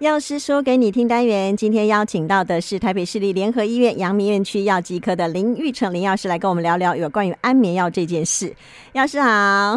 药师说给你听单元，今天邀请到的是台北市立联合医院阳明院区药剂科的林玉成林药师来跟我们聊聊有关于安眠药这件事。药师好，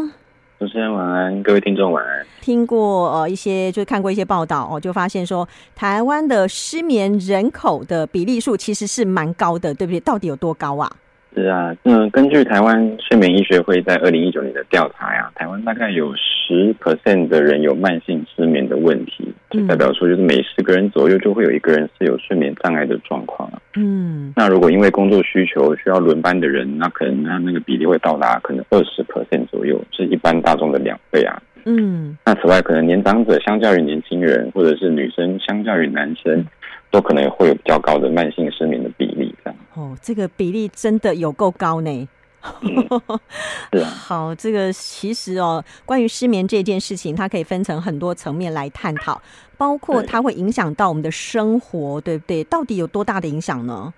主持人晚安，各位听众晚安。听过呃一些，就看过一些报道哦，就发现说台湾的失眠人口的比例数其实是蛮高的，对不对？到底有多高啊？是啊，嗯，根据台湾睡眠医学会在二零一九年的调查呀，台湾大概有十 percent 的人有慢性失眠的问题，就代表说就是每十个人左右就会有一个人是有睡眠障碍的状况。嗯，那如果因为工作需求需要轮班的人，那可能他那个比例会到达可能二十 percent 左右，是一般大众的两倍啊。嗯，那此外，可能年长者相较于年轻人，或者是女生相较于男生，都可能会有比较高的慢性失眠的比例。哦，这个比例真的有够高呢。嗯、是啊，好，这个其实哦，关于失眠这件事情，它可以分成很多层面来探讨，包括它会影响到我们的生活，对不对？到底有多大的影响呢？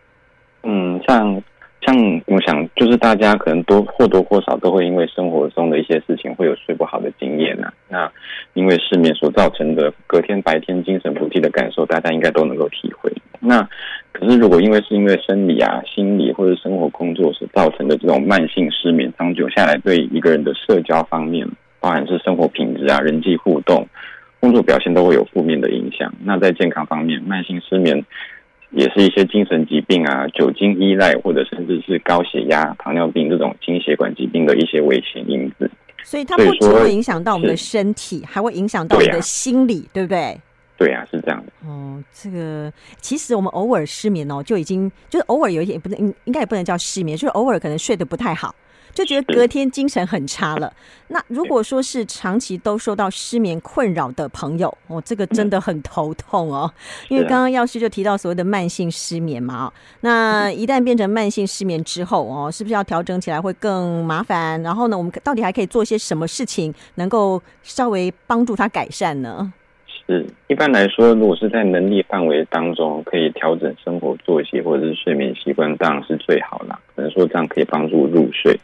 嗯，像。像我想，就是大家可能多或多或少都会因为生活中的一些事情会有睡不好的经验呐、啊。那因为失眠所造成的隔天白天精神不济的感受，大家应该都能够体会。那可是如果因为是因为生理啊、心理或者生活工作所造成的这种慢性失眠，长久下来对一个人的社交方面，包含是生活品质啊、人际互动、工作表现都会有负面的影响。那在健康方面，慢性失眠。也是一些精神疾病啊、酒精依赖，或者甚至是高血压、糖尿病这种心血管疾病的一些危险因子。所以它不只会影响到我们的身体，还会影响到我们的心理，对不对？对啊，是这样的。哦，这个其实我们偶尔失眠哦，就已经就是偶尔有一点不能，应应该也不能叫失眠，就是偶尔可能睡得不太好。就觉得隔天精神很差了。那如果说是长期都受到失眠困扰的朋友，哦，这个真的很头痛哦。因为刚刚药师就提到所谓的慢性失眠嘛，那一旦变成慢性失眠之后，哦，是不是要调整起来会更麻烦？然后呢，我们到底还可以做些什么事情，能够稍微帮助他改善呢？是，一般来说，如果是在能力范围当中可以调整生活作息或者是睡眠习惯，当然是最好啦。可能说这样可以帮助入睡，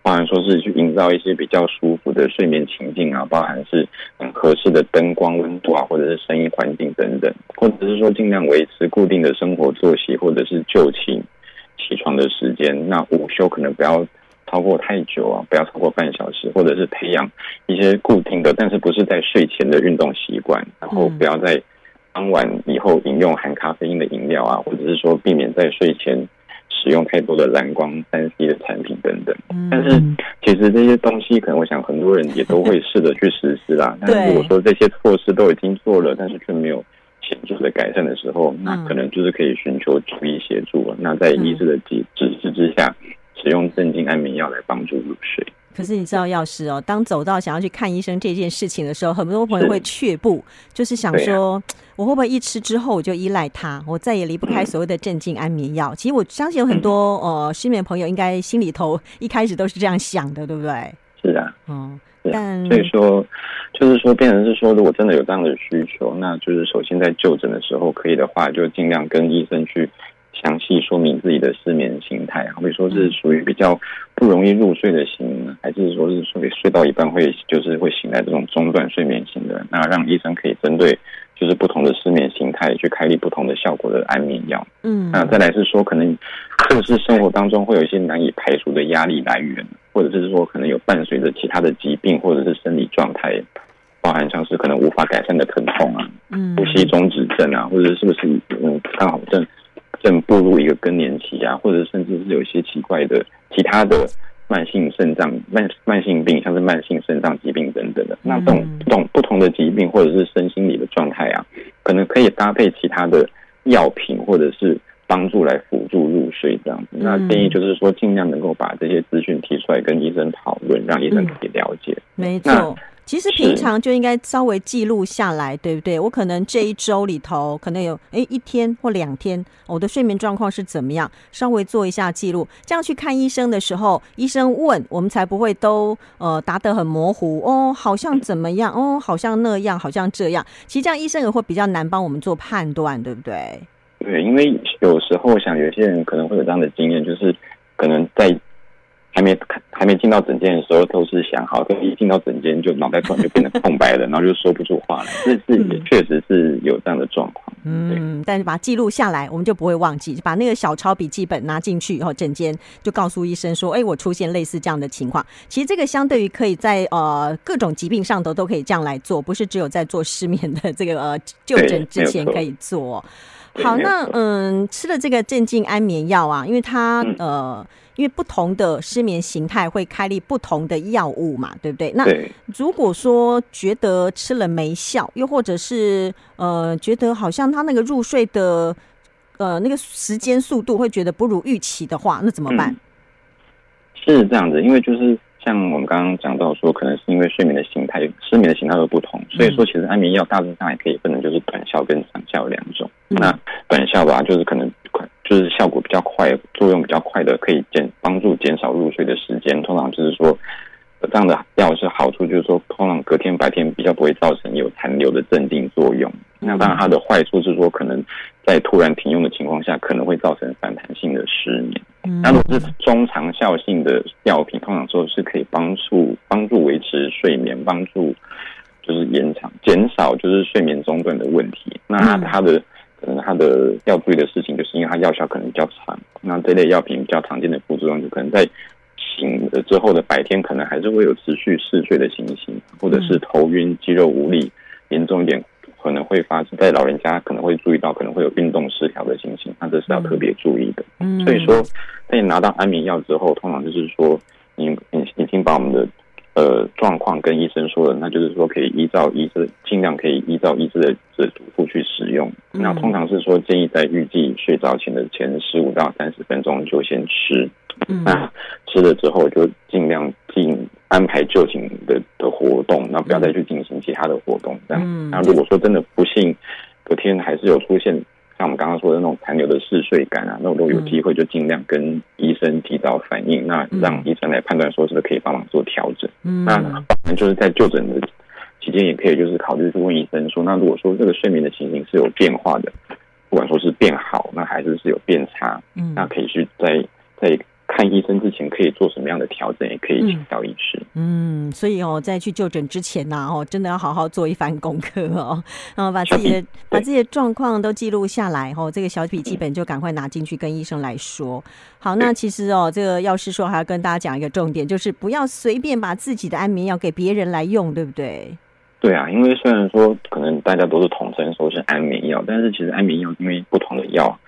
包含说是去营造一些比较舒服的睡眠情境啊，包含是很合适的灯光、温度啊，或者是声音环境等等，或者是说尽量维持固定的生活作息，或者是就寝起床的时间。那午休可能不要超过太久啊，不要超过半小时，或者是培养一些固定的，但是不是在睡前的运动习惯，然后不要在当晚以后饮用含咖啡因的饮料啊，或者是说避免在睡前使用太多的蓝光、三 C 的产品等等。但是其实这些东西，可能我想很多人也都会试着去实施啦。但是如果说这些措施都已经做了，但是却没有显著的改善的时候，那可能就是可以寻求中医协助。那在医师的指指示之下。使用镇静安眠药来帮助入睡。可是你知道，药师哦，当走到想要去看医生这件事情的时候，很多朋友会却步，就是想说，啊、我会不会一吃之后我就依赖它，我再也离不开所谓的镇静安眠药？嗯、其实我相信有很多呃失眠朋友应该心里头一开始都是这样想的，对不对？是啊，嗯，但所以说，就是说，变成是说，如果真的有这样的需求，那就是首先在就诊的时候，可以的话，就尽量跟医生去。详细说明自己的失眠形态，好比说是属于比较不容易入睡的型，还是说是属于睡到一半会就是会醒来这种中断睡眠型的，那让医生可以针对就是不同的失眠形态去开立不同的效果的安眠药。嗯，那再来是说可能或者是生活当中会有一些难以排除的压力来源，或者是说可能有伴随着其他的疾病或者是生理状态，包含像是可能无法改善的疼痛啊，嗯，呼吸中止症啊，或者是不是嗯刚好正。正步入一个更年期啊，或者甚至是有一些奇怪的其他的慢性肾脏慢慢性病，像是慢性肾脏疾病等等的，那这种这种不同的疾病或者是身心理的状态啊，可能可以搭配其他的药品或者是帮助来辅助入睡这样子。那建议就是说，尽量能够把这些资讯提出来跟医生讨论，让医生可以了解。没错。其实平常就应该稍微记录下来，对不对？我可能这一周里头可能有诶一天或两天，我的睡眠状况是怎么样，稍微做一下记录，这样去看医生的时候，医生问我们才不会都呃答得很模糊哦，好像怎么样哦，好像那样，好像这样。其实这样医生也会比较难帮我们做判断，对不对？对，因为有时候想有些人可能会有这样的经验，就是可能在。还没还没进到诊间的时候都是想好，可一进到诊间就脑袋突然就变得空白了，然后就说不出话来。这是也确实是有这样的状况。嗯，但是把它记录下来，我们就不会忘记。把那个小抄笔记本拿进去以后，诊间就告诉医生说：“哎，我出现类似这样的情况。”其实这个相对于可以在呃各种疾病上头都可以这样来做，不是只有在做失眠的这个呃就诊之前可以做。好，那嗯，吃了这个镇静安眠药啊，因为它呃，因为不同的失眠形态会开立不同的药物嘛，对不对？那如果说觉得吃了没效，又或者是呃，觉得好像他那个入睡的呃那个时间速度会觉得不如预期的话，那怎么办？嗯，是这样子，因为就是。像我们刚刚讲到说，可能是因为睡眠的形态、失眠的形态都不同，所以说其实安眠药大致上也可以分成就是短效跟长效两种。那短效吧，就是可能快，就是效果比较快，作用比较快的，可以减帮助减少入睡的时间。通常就是说，这样的药是好处，就是说通常隔天白天比较不会造成有残留的镇定作用。那当然它的坏处是说，可能在突然停用的情况下，可能会造成反弹性的失眠。那如果是中长效性的药品，通常说是可以帮助帮助维持睡眠，帮助就是延长减少就是睡眠中断的问题。那它的可能它的要注意的事情，就是因为它药效可能比较长。那这类药品比较常见的副作用，就可能在醒了之后的白天，可能还是会有持续嗜睡的情形，或者是头晕、肌肉无力，严重一点。可能会发生在老人家，可能会注意到可能会有运动失调的情形，那这是要特别注意的。嗯，所以说在你拿到安眠药之后，通常就是说你你已经把我们的呃状况跟医生说了，那就是说可以依照医生尽量可以依照医生的的嘱咐去使用。那通常是说建议在预计睡着前的前十五到三十分钟就先吃。那吃了之后就尽量进。安排就寝的的活动，那不要再去进行其他的活动。这样，那如果说真的不幸隔天还是有出现像我们刚刚说的那种残留的嗜睡感啊，那我都有机会就尽量跟医生提早反映，那让医生来判断说是不是可以帮忙做调整。嗯，那就是在就诊的期间，也可以就是考虑去问医生说，那如果说这个睡眠的情形是有变化的，不管说是变好，那还是是有变差，嗯，那可以去在在。看医生之前可以做什么样的调整，也可以请教医师。嗯，所以哦，在去就诊之前呢，哦，真的要好好做一番功课哦，然 后把自己的把自己的状况都记录下来，哦，这个小笔记本就赶快拿进去跟医生来说。好，那其实哦，这个药师说还要跟大家讲一个重点，就是不要随便把自己的安眠药给别人来用，对不对？对啊，因为虽然说可能大家都是统称说是安眠药，但是其实安眠药因为不同的药。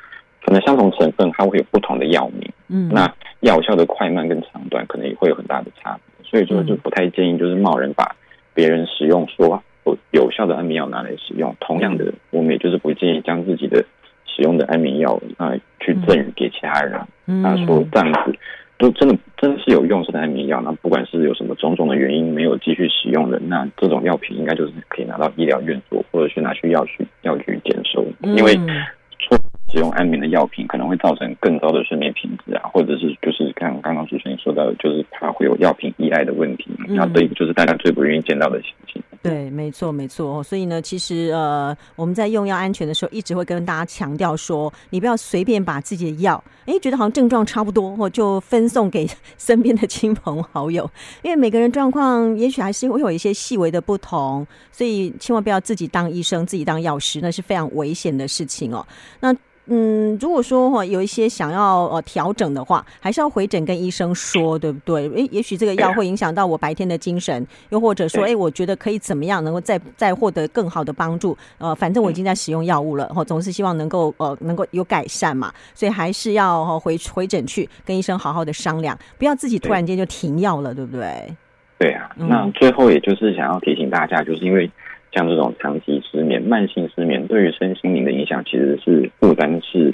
可能相同成分，它会有不同的药名。嗯，那药效的快慢跟长短，可能也会有很大的差别。所以说，就不太建议就是贸然把别人使用说有有效的安眠药拿来使用。同样的，我们也就是不建议将自己的使用的安眠药啊去赠予给其他人。啊，说这样子，就真的真的是有用是的安眠药，那不管是有什么种种的原因没有继续使用的，那这种药品应该就是可以拿到医疗院所，或者是拿去药局药局检收，因为错。使用安眠的药品可能会造成更高的睡眠品质啊，或者是就是刚刚刚主持人说到的，就是怕会有药品依赖的问题。那这个就是大家最不愿意见到的情形。对，没错，没错。所以呢，其实呃，我们在用药安全的时候，一直会跟大家强调说，你不要随便把自己的药，哎，觉得好像症状差不多，或就分送给 身边的亲朋好友，因为每个人状况也许还是会有一些细微的不同，所以千万不要自己当医生，自己当药师，那是非常危险的事情哦。那嗯，如果说哈有一些想要呃调整的话，还是要回诊跟医生说，对不对？诶，也许这个药会影响到我白天的精神，又或者说，诶，我觉得可以怎么样能够再再获得更好的帮助？呃，反正我已经在使用药物了，哈，总是希望能够呃能够有改善嘛，所以还是要回回诊去跟医生好好的商量，不要自己突然间就停药了，对不对？对啊，那最后也就是想要提醒大家，就是因为。像这种长期失眠、慢性失眠，对于身心灵的影响，其实是负担是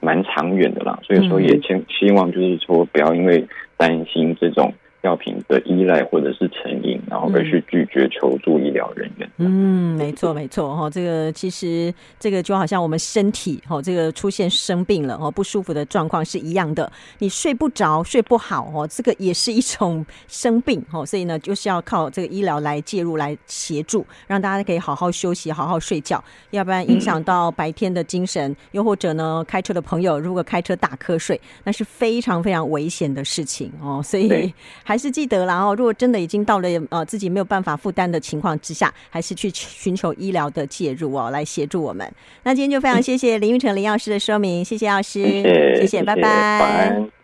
蛮长远的啦。所以说，也希希望就是说，不要因为担心这种药品的依赖或者是成瘾，然后而去拒绝求助医疗人员。嗯，没错，没错哈。这个其实这个就好像我们身体哈，这个出现生病了哦，不舒服的状况是一样的。你睡不着、睡不好哦，这个也是一种生病哦。所以呢，就是要靠这个医疗来介入、来协助，让大家可以好好休息、好好睡觉。要不然影响到白天的精神，又或者呢，开车的朋友如果开车打瞌睡，那是非常非常危险的事情哦。所以。还是记得啦哦，如果真的已经到了呃自己没有办法负担的情况之下，还是去寻求医疗的介入哦，来协助我们。那今天就非常谢谢林玉成林药师的说明，谢谢药师，谢谢，谢谢，拜拜。